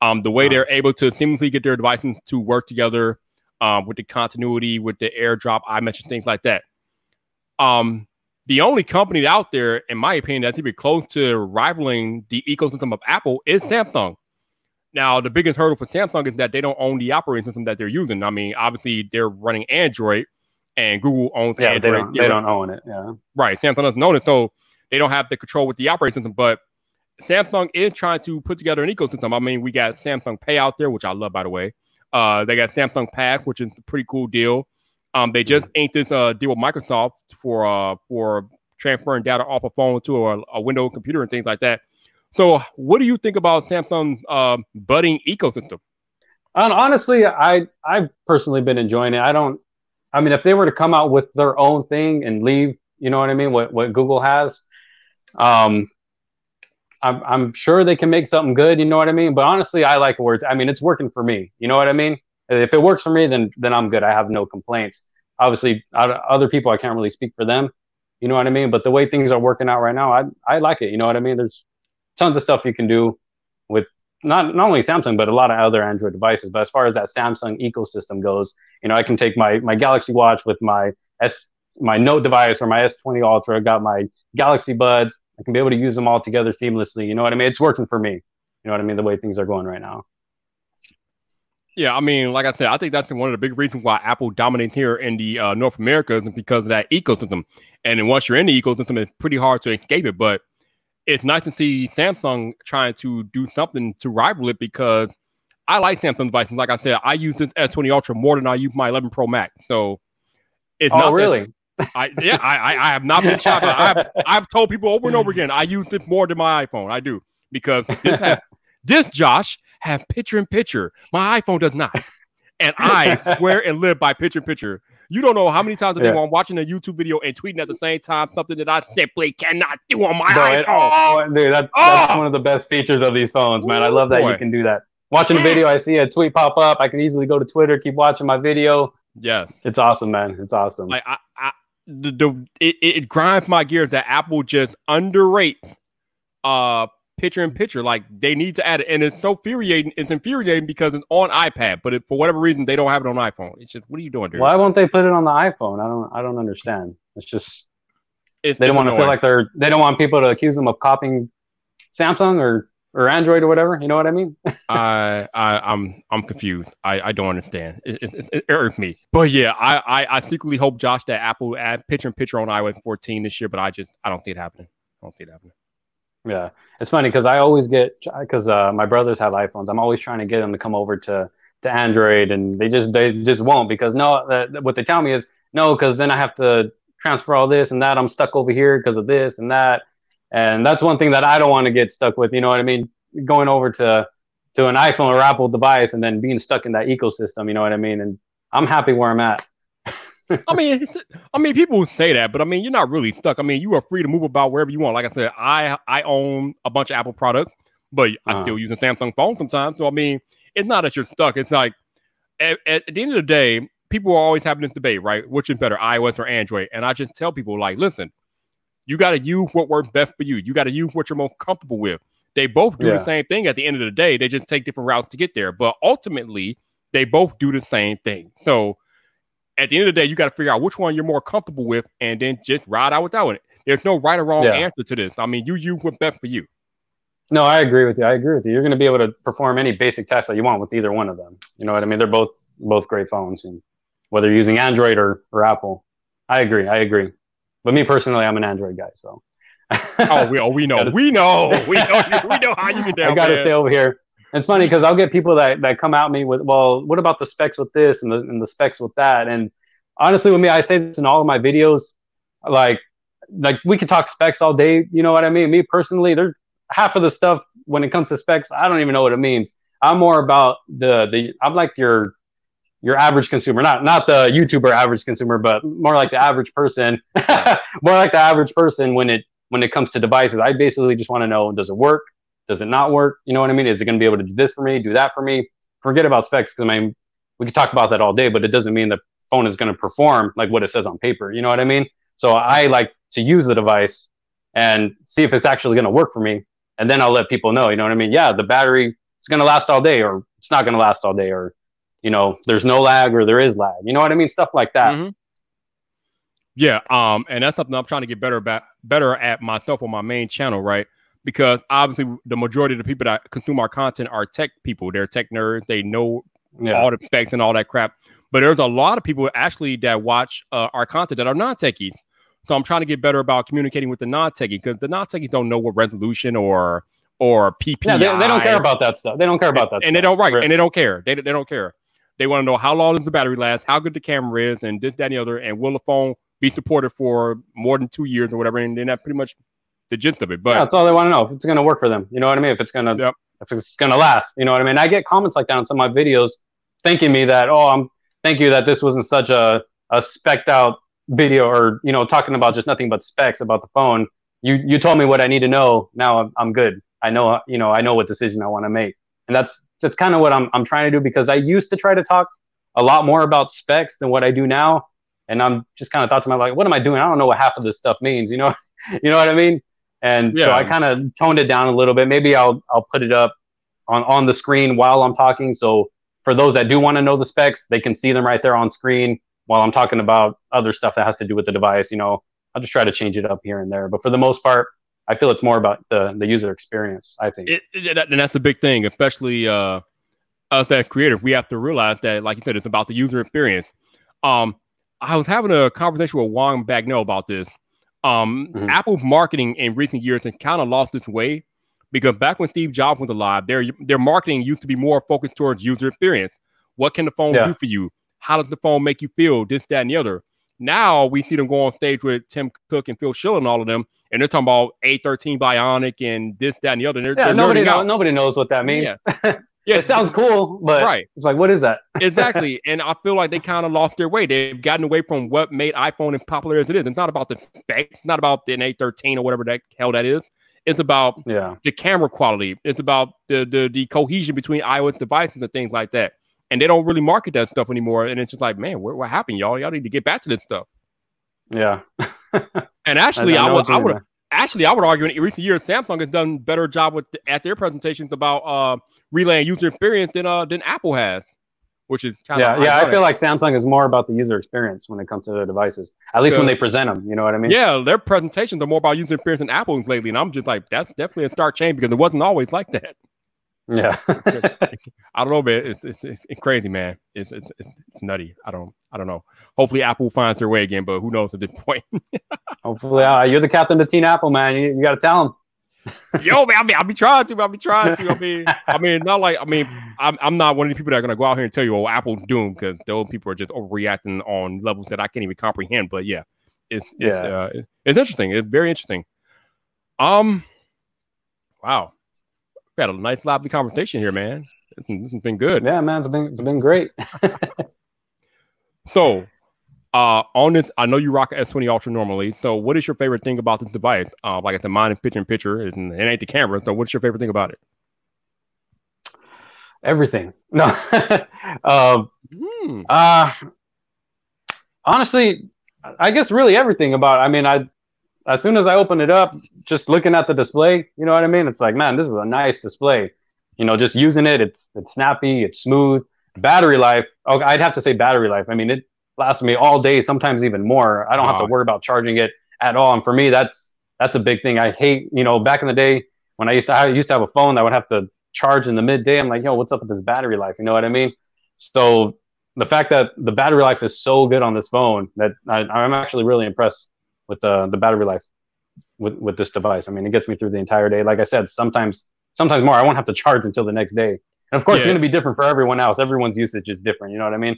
Um, the way Uh-huh. they're able to seamlessly get their devices to work together, um, with the continuity, with the AirDrop, I mentioned things like that. Um, the only company out there, in my opinion, that's even close to rivaling the ecosystem of Apple is Samsung. Now, the biggest hurdle for Samsung is that they don't own the operating system that they're using. I mean, obviously, they're running Android, and Google owns Yeah, they Android. don't they don't own it. Yeah, Right. Samsung doesn't own it, so they don't have the control with the operating system. But Samsung is trying to put together an ecosystem. I mean, we got Samsung Pay out there, which I love, by the way. Uh, they got Samsung Pass, which is a pretty cool deal. Um, they just inked this uh, deal with Microsoft for uh, for transferring data off a phone to a, a Windows computer and things like that. So, what do you think about Samsung's uh, budding ecosystem? and honestly, I I've personally been enjoying it. I don't. I mean, if they were to come out with their own thing and leave, you know what I mean? What what Google has, um, I'm I'm sure they can make something good. You know what I mean? But honestly, I like words. I mean, it's working for me. You know what I mean? If it works for me, then then I'm good. I have no complaints. Obviously, other people, I can't really speak for them. You know what I mean? But the way things are working out right now, I I like it. You know what I mean? There's tons of stuff you can do with not not only Samsung but a lot of other Android devices. But as far as that Samsung ecosystem goes, you know, I can take my my Galaxy Watch with my S my Note device or my S20 Ultra. Got my Galaxy Buds. I can be able to use them all together seamlessly. You know what I mean? It's working for me. You know what I mean? The way things are going right now. Yeah, I mean, like I said, I think that's one of the big reasons why Apple dominates here in the uh, North America is because of that ecosystem. And then once you're in the ecosystem, it's pretty hard to escape it. But it's nice to see Samsung trying to do something to rival it because I like Samsung devices. Like I said, I use this S20 Ultra more than I use my 11 Pro Max. So it's Oh, not really? I, yeah, I, I, I have not been shocked. I've, I've told people over and over again, I use this more than my iPhone. I do because this, has, this Josh have picture in picture. My iPhone does not, and I swear and live by picture in picture. You don't know how many times a day Yeah. I'm watching a YouTube video and tweeting at the same time something that I simply cannot do on my Bro, it- iPhone. oh, dude, that, Oh! that's one of the best features of these phones, man. I love that Boy. you can do that. Watching a video, I see a tweet pop up. I can easily go to Twitter, keep watching my video. Yeah, It's awesome, man. It's awesome. Like I, I the, the it, it it grinds my gears that Apple just underrate uh picture in picture. Like they need to add it, and it's so infuriating. It's infuriating because it's on iPad, but it, for whatever reason they don't have it on iPhone. It's just what are you doing, dude? Why won't they put it on the iPhone? I don't I don't understand. It's just It's, they don't want to feel like they're they don't want people to accuse them of copying Samsung or or Android or whatever. You know what I mean? I, I I'm I'm confused. I, I don't understand. It, it, it, me. But yeah, I, I I secretly hope Josh that Apple add picture in picture on iOS 14 this year. But I just I don't see it happening. I don't see it happening. Yeah, it's funny because I always get because uh, my brothers have iPhones. I'm always trying to get them to come over to to Android, and they just they just won't because no, that, what they tell me is no, because then I have to transfer all this and that. I'm stuck over here because of this and that, and that's one thing that I don't want to get stuck with. You know what I mean? Going over to to an iPhone or Apple device and then being stuck in that ecosystem. You know what I mean? And I'm happy where I'm at. I mean, I mean, people say that, but I mean, you're not really stuck. I mean, you are free to move about wherever you want. Like I said, I I own a bunch of Apple products, but I Uh-huh. still use a Samsung phone sometimes. So I mean, it's not that you're stuck. It's like at, at the end of the day, people are always having this debate, right? Which is better, iOS or Android? And I just tell people, like, listen, you got to use what works best for you. You got to use what you're most comfortable with. They both do Yeah. the same thing at the end of the day. They just take different routes to get there, but ultimately, they both do the same thing. So at the end of the day, you got to figure out which one you're more comfortable with, and then just ride out with that one. There's no right or wrong Yeah. answer to this. I mean, you use what's best for you. No, I agree with you. I agree with you. You're going to be able to perform any basic task that you want with either one of them. You know what I mean? They're both both great phones, and whether you're using Android or, or Apple, I agree. I agree. But me personally, I'm an Android guy, so. Oh, we, oh, we know, we know, we know, we know how you get down. I got to stay over here. It's funny because I'll get people that, that come at me with, well, what about the specs with this and the, and the specs with that? And honestly, with me, I say this in all of my videos, like, like we could talk specs all day. You know what I mean? Me personally, there's half of the stuff when it comes to specs, I don't even know what it means. I'm more about the, the, I'm like your, your average consumer, not, not the YouTuber average consumer, but more like the average person, more like the average person when it, when it comes to devices. I basically just want to know, does it work? Does it not work? You know what I mean? Is it going to be able to do this for me, do that for me? Forget about specs because I mean, we could talk about that all day, but it doesn't mean the phone is going to perform like what it says on paper. You know what I mean? So I like to use the device and see if it's actually going to work for me. And then I'll let people know, you know what I mean? Yeah, the battery is going to last all day or it's not going to last all day or, you know, there's no lag or there is lag. You know what I mean? Stuff like that. Mhm. Yeah, um, and that's something I'm trying to get better about, better at myself on my main channel, right? Because obviously, the majority of the people that consume our content are tech people. They're tech nerds. They know Yeah. all the specs and all that crap. But there's a lot of people actually that watch uh, our content that are non techie. So I'm trying to get better about communicating with the non techie because the non techies don't know what resolution or or PPI. Yeah, they, they don't care about that stuff. They don't care about that. and they don't right, Right. and they don't care. They, they don't care. They want to know how long does the battery last, how good the camera is, and this, that, and the other, and will the phone be supported for more than two years or whatever. And then that pretty much the gist of it. But yeah, that's all they want to know if it's going to work for them. You know what I mean? If it's going to, Yep. if it's going to last. You know what I mean? I get comments like that on some of my videos, thanking me that, oh, I'm thank you that this wasn't such a a specked out video or you know talking about just nothing but specs about the phone. You you told me what I need to know. Now I'm, I'm good. I know you know I know what decision I want to make, and that's that's kind of what I'm I'm trying to do because I used to try to talk a lot more about specs than what I do now. And I'm just kind of thought to myself, like, what am I doing? I don't know what half of this stuff means. You know, you know what I mean? And so I kind of toned it down a little bit. Maybe I'll I'll put it up on on the screen while I'm talking. So for those that do want to know the specs, they can see them right there on screen while I'm talking about other stuff that has to do with the device. You know, I'll just try to change it up here and there. But for the most part, I feel it's more about the the user experience. I think. it, it, and that's the big thing, especially uh, us as creators. We have to realize that, like you said, it's about the user experience. Um, I was having a conversation with Juan Bagnell about this. Um, Mhm. Apple's marketing in recent years has kind of lost its way because back when Steve Jobs was alive, their their marketing used to be more focused towards user experience. What can the phone Yeah. do for you? How does the phone make you feel? This, that, and the other. Now we see them go on stage with Tim Cook and Phil Schiller and all of them, and they're talking about A13 Bionic and this, that, and the other. They're, Yeah, they're nobody nerding know, nobody knows what that means. Yeah, it sounds cool, but right. it's like, what is that? exactly. And I feel like they kind of lost their way. They've gotten away from what made iPhone as popular as it is. It's not about the spec, it's not about the A13 or whatever the hell that is. It's about Yeah, the camera quality. It's about the the the cohesion between iOS devices and things like that. And they don't really market that stuff anymore. And it's just like, man, what, what happened, y'all? Y'all need to get back to this stuff. yeah. And actually, I I, would I would actually, I would argue in recent years, Samsung has done better job with at their presentations about uh, relaying user experience than uh, than Apple has, which is kind yeah, of yeah. I feel like Samsung is more about the user experience when it comes to their devices. At least when they present them, you know what I mean? yeah, their presentations are more about user experience than Apple's lately, and I'm just like, that's definitely a stark change because it wasn't always like that. Yeah. I don't know, man. It's, it's, it's, crazy, man. It's, it's, it's nutty. I don't I don't know. Hopefully, Apple finds their way again, but who knows at this point. Hopefully, uh, you're the captain of Team Apple, man. You, you got to tell them. Yo, man, I mean, I'll be trying to. I'll be trying to. I mean, I mean, not like I mean, I'm, I'm not one of the people that are gonna go out here and tell you, oh, Apple's doomed because those people are just overreacting on levels that I can't even comprehend. But yeah, it's it's, Yeah. uh, it's, it's interesting. It's very interesting. Um, wow, we had a nice lively conversation here, man. This has been good. Yeah, man. It's been it's been great. So, uh, on this, I know you rock S twenty Ultra normally. So, what is your favorite thing about this device? Uh, like at the mine and picture in picture, and it ain't the camera. So, what's your favorite thing about it? Everything. No. um, Hmm. Uh honestly, I guess really everything about. I mean, I as soon as I open it up, just looking at the display, you know what I mean? It's like, man, this is a nice display. You know, just using it, it's it's snappy, it's smooth. Battery life. Oh, I'd have to say battery life. I mean, it lasts me all day, sometimes even more. I don't have to worry about charging it at all. And for me, that's that's a big thing. I hate, you know, back in the day when I used to I used to have a phone that would have to charge in the midday. I'm like, yo, what's up with this battery life? You know what I mean? So the fact that the battery life is so good on this phone that I, I'm actually really impressed with the the battery life with with this device. I mean, it gets me through the entire day. Like I said, sometimes sometimes more. I won't have to charge until the next day. And of course, it's going to be different for everyone else. Everyone's usage is different. You know what I mean?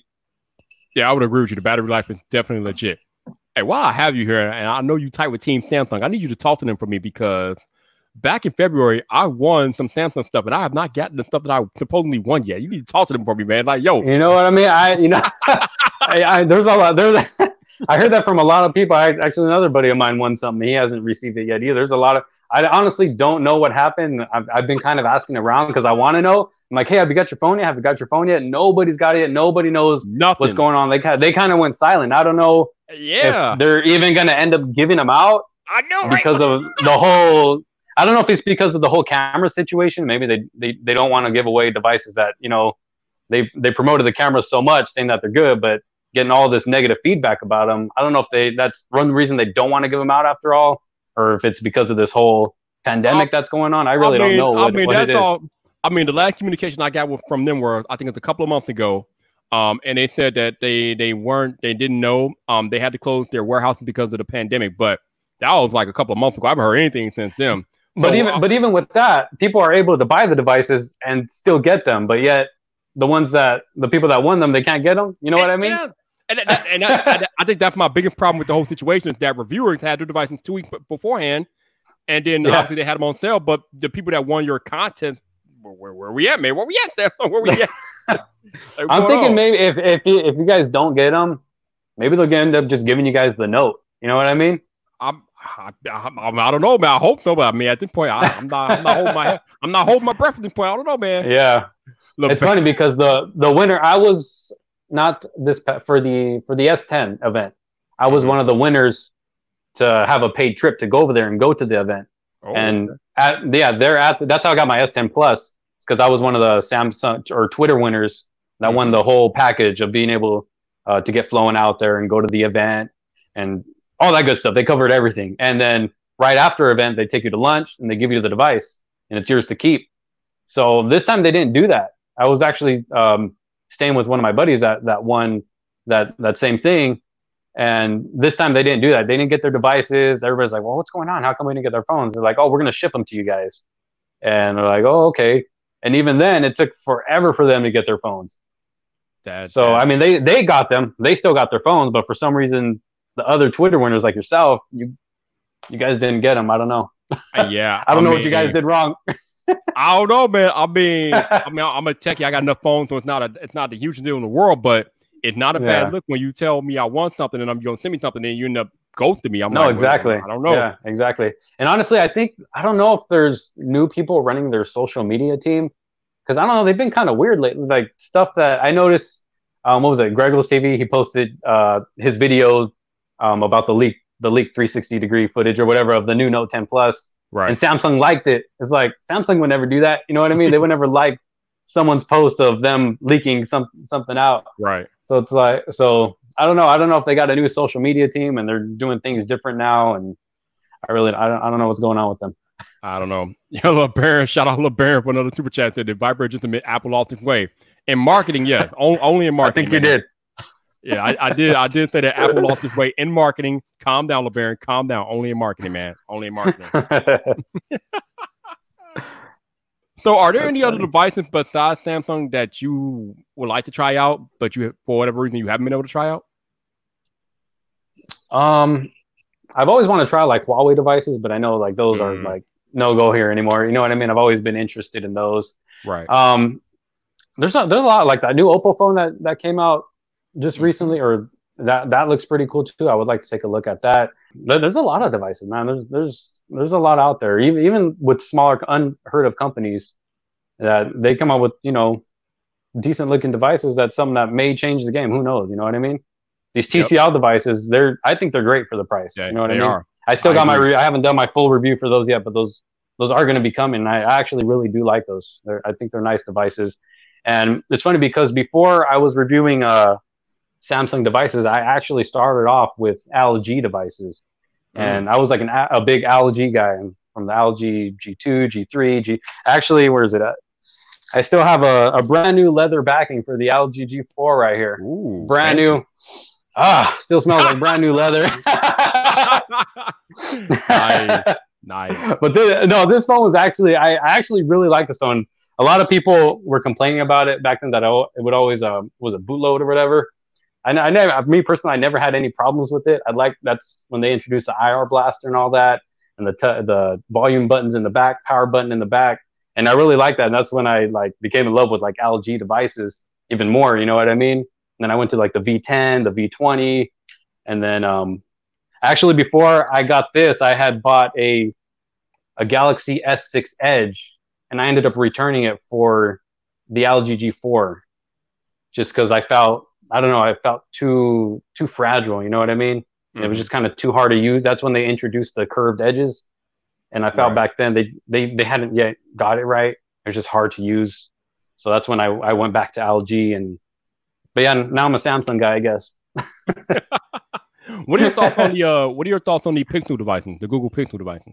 Yeah, I would agree with you. The battery life is definitely legit. Hey, while I have you here, and I know you tight with Team Samsung, I need you to talk to them for me because back in February, I won some Samsung stuff, and I have not gotten the stuff that I supposedly won yet. You need to talk to them for me, man. Like, yo, You know what I mean? I you know, I, I, there's a lot. There's I heard that from a lot of people. I actually another buddy of mine won something. He hasn't received it yet either. There's a lot of. I honestly don't know what happened. I've, I've been kind of asking around because I want to know. I'm like, hey, have you got your phone yet? Have you got your phone yet? Nobody's got it yet. Nobody knows nothing. what's going on. They kind they kind of went silent. I don't know Yeah, if they're even gonna end up giving them out I know, right? because of the whole. I don't know if it's because of the whole camera situation. Maybe they they, they don't want to give away devices that you know they they promoted the cameras so much, saying that they're good, but getting all this negative feedback about them. I don't know if they that's one reason they don't want to give them out after all, or if it's because of this whole pandemic that's going on. I really I mean, don't know what, I mean, that's is. all. I mean, the last communication I got from them were, I think it's a couple of months ago. Um, and they said that they they weren't, they didn't know. Um, they had to close their warehouse because of the pandemic. But that was like a couple of months ago. I haven't heard anything since then. But So, even uh, but even with that, people are able to buy the devices and still get them. But yet, the ones that the people that won them, they can't get them. You know what I mean? Yeah. And, and and I think that's my biggest problem with the whole situation is that reviewers had their devices two weeks beforehand, and then Yeah. obviously they had them on sale. But the people that won your content, where, where, where we at, man? Where we at? There? Where we at? Like, I'm thinking on? maybe if if you, if you guys don't get them, maybe they'll end up just giving you guys the note. You know what I mean? I'm, I, I, I don't know, man. I hope so, but I mean, at this point, I, I'm not, I'm not holding my, I'm not holding my breath at this point. I don't know, man. Yeah. Look, It's funny because the the winner, I was not this for the for the S10 event. I was Mhm. one of the winners to have a paid trip to go over there and go to the event. oh, and at yeah, they're at that's how I got my S10 Plus because I was one of the Samsung or Twitter winners that won the whole package of being able uh, to get flown out there and go to the event and all that good stuff. They covered everything, and then right after event, they take you to lunch and they give you the device and it's yours to keep. So this time they didn't do that. I was actually um, staying with one of my buddies that that won that that same thing. And this time they didn't do that. They didn't get their devices. Everybody's like, "Well, what's going on? How come we didn't get their phones?" They're like, "Oh, we're gonna ship them to you guys." And they're like, "Oh, okay." And even then, it took forever for them to get their phones. that, So that- I mean, they they got them. They still got their phones, but for some reason, the other Twitter winners like yourself, you you guys didn't get them. I don't know. uh, yeah, I don't know what you guys did wrong. I don't know, man. I mean, I mean, I'm a techie. I got enough phones, so it's not a, it's not the hugest deal in the world, but it's not a Yeah. bad look when you tell me I want something and I'm going to send me something, and you end up ghosting me. I'm no, like, exactly. I don't know. Yeah, exactly. And honestly, I think I don't know if there's new people running their social media team because I don't know. They've been kind of weird lately. Like stuff that I noticed. Um, what was it? Gregor's TV. He posted uh, his video um, about the leak the leak 360 degree footage or whatever of the new Note 10 Plus, Right. and Samsung liked it. It's like Samsung would never do that. You know what I mean? they would never like someone's post of them leaking some something out. right. So it's like, so I don't know. I don't know if they got a new social media team and they're doing things different now. And I really, I don't, I don't know what's going on with them. I don't know. Yeah, LeBaron, shout out LeBaron for another super chat. That the Vyyyper just Apple ultimate way in marketing. Yeah, only, only in I marketing. think you man. did. Yeah, I, I did. I did say that Apple lost its way in marketing. Calm down, LeBaron. Calm down. Only in marketing, man. Only in marketing. So, are there That's any other devices besides Samsung that you would like to try out, but you, for whatever reason, you haven't been able to try out? um, I've always wanted to try like Huawei devices, but I know like those are Mm. like no go here anymore. You know what I mean? I've always been interested in those. Right. Um, there's a, there's a lot like that new Oppo phone that that came out just recently, or that that looks pretty cool too. I would like to take a look at that. There- There's a lot of devices, man. There's there's there's a lot out there, even even with smaller unheard of companies that they come up with you know decent looking devices. That's something that may change the game. Who knows? You know what I mean? These Yep. TCL devices, they're I think they're great for the price. Yeah, you know what I mean? are. I still I got my re- I haven't done my full review for those yet, but those those are going to be coming. I I actually really do like those. They're, I think they're nice devices. And it's funny because before I was reviewing uh Samsung devices, I actually started off with LG devices. Mm. And I was like an, a big LG guy from the LG G2, G3, G. Actually, where is it at? I still have a, a brand new leather backing for the LG G4 right here. Ooh, Brand new. Ah, still smells like brand new leather. Nice. nice. but this, no, this phone was actually I, I actually really like this phone. A lot of people were complaining about it back then that I, it would always um was a bootloop or whatever. I, I never, me personally, I never had any problems with it. I like that's when they introduced the IR blaster and all that, and the t- the volume buttons in the back, power button in the back, and I really like that. And that's when I like became in love with like LG devices even more. You know what I mean? And then I went to like the V10, the V20, and then um actually before I got this, I had bought a a Galaxy S6 Edge, and I ended up returning it for the LG G4, just because I felt I don't know I felt too too fragile. You know what I mean? It Mm-hmm. was just kind of too hard to use. That's when they introduced the curved edges, and I felt Right. back then they they they hadn't yet got it right. It was just hard to use. So that's when I I went back to LG and. But yeah, now I'm a Samsung guy, I guess. What are your thoughts on the uh, What are your thoughts on the Pixel devices, the Google Pixel devices?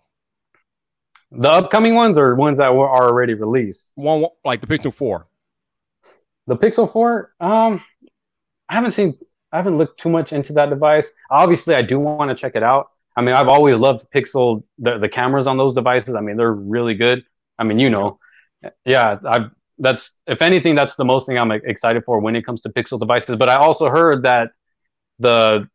The upcoming ones are ones that were are already released. One like the Pixel Four. The Pixel 4, um, I haven't seen, I haven't looked too much into that device. Obviously, I do want to check it out. I mean, I've always loved Pixel, the, the cameras on those devices. I mean, they're really good. I mean, you know, yeah, I that's if anything, that's the most thing I'm excited for when it comes to Pixel devices. But I also heard that the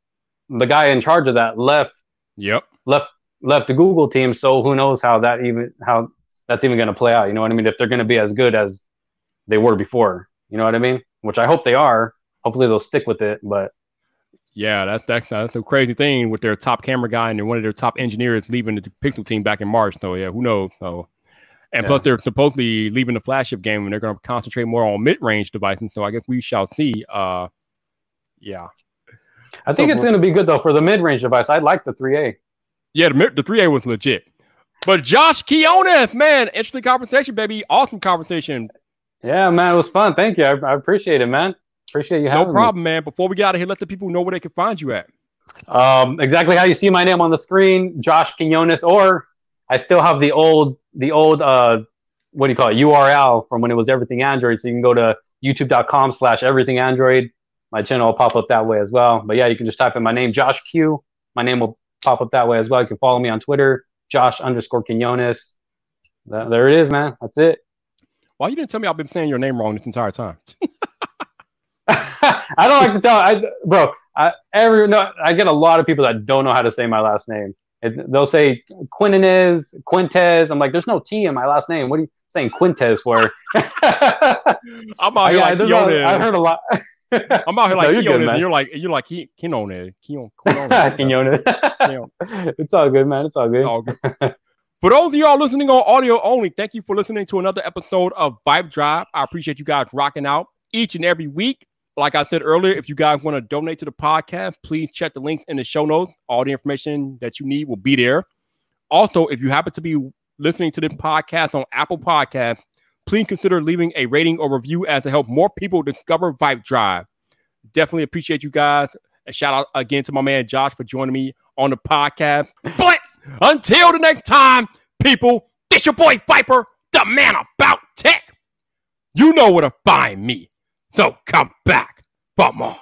the guy in charge of that left Yep. left left the Google team. So who knows how that even how that's even going to play out? You know what I mean? If they're going to be as good as they were before, you know what I mean? Which I hope they are. Hopefully they'll stick with it. But Yeah, that's that's that's a crazy thing with their top camera guy and then one of their top engineers leaving the Pixel team back in March. So yeah, who knows? So and Yeah. plus they're supposedly leaving the flagship game and they're going to concentrate more on mid-range devices. So I guess we shall see. Uh, yeah, I think So it's going to be good though for the mid range device. I like the 3A. yeah, the the three A was legit. But Josh Keonis, man, interesting conversation, baby. Awesome conversation. Yeah, man, it was fun. Thank you. I, I appreciate it, man. Appreciate you having me. No problem, man. Before we get out of here, let the people know where they can find you at. Um, exactly how you see my name on the screen, Josh Quinonez, or I still have the old the old uh what do you call it URL from when it was everything Android. So you can go to youtube.com slash everything Android. My channel will pop up that way as well. But yeah, you can just type in my name, Josh Q. My name will pop up that way as well. You can follow me on Twitter, Josh underscore Quinonez. There it is, man. That's it. Why you didn't tell me I've been saying your name wrong this entire time? I don't like to tell, I, bro. I, every no, I get a lot of people that don't know how to say my last name. It, they'll say Quintinez, Quintez. I'm like, there's no T in my last name. What are you saying Quintez for? I'm out here yeah, like Keonis. I heard a lot. I'm out here No, like you're good, you're like you're like Ke- Keonis, Keon, Keonis. Quinonez. Keon. it's all good, man. It's all good. All good. For those of y'all listening on audio only, thank you for listening to another episode of Vibe Drive. I appreciate you guys rocking out each and every week. Like I said earlier, if you guys want to donate to the podcast, please check the link in the show notes. All the information that you need will be there. Also, if you happen to be listening to this podcast on Apple Podcast, please consider leaving a rating or review as to help more people discover Vibe Drive. Definitely appreciate you guys. A shout out again to my man Josh for joining me on the podcast. But until the next time, people, this your boy Vyyyper, the man about tech. You know where to find me. So come back for more.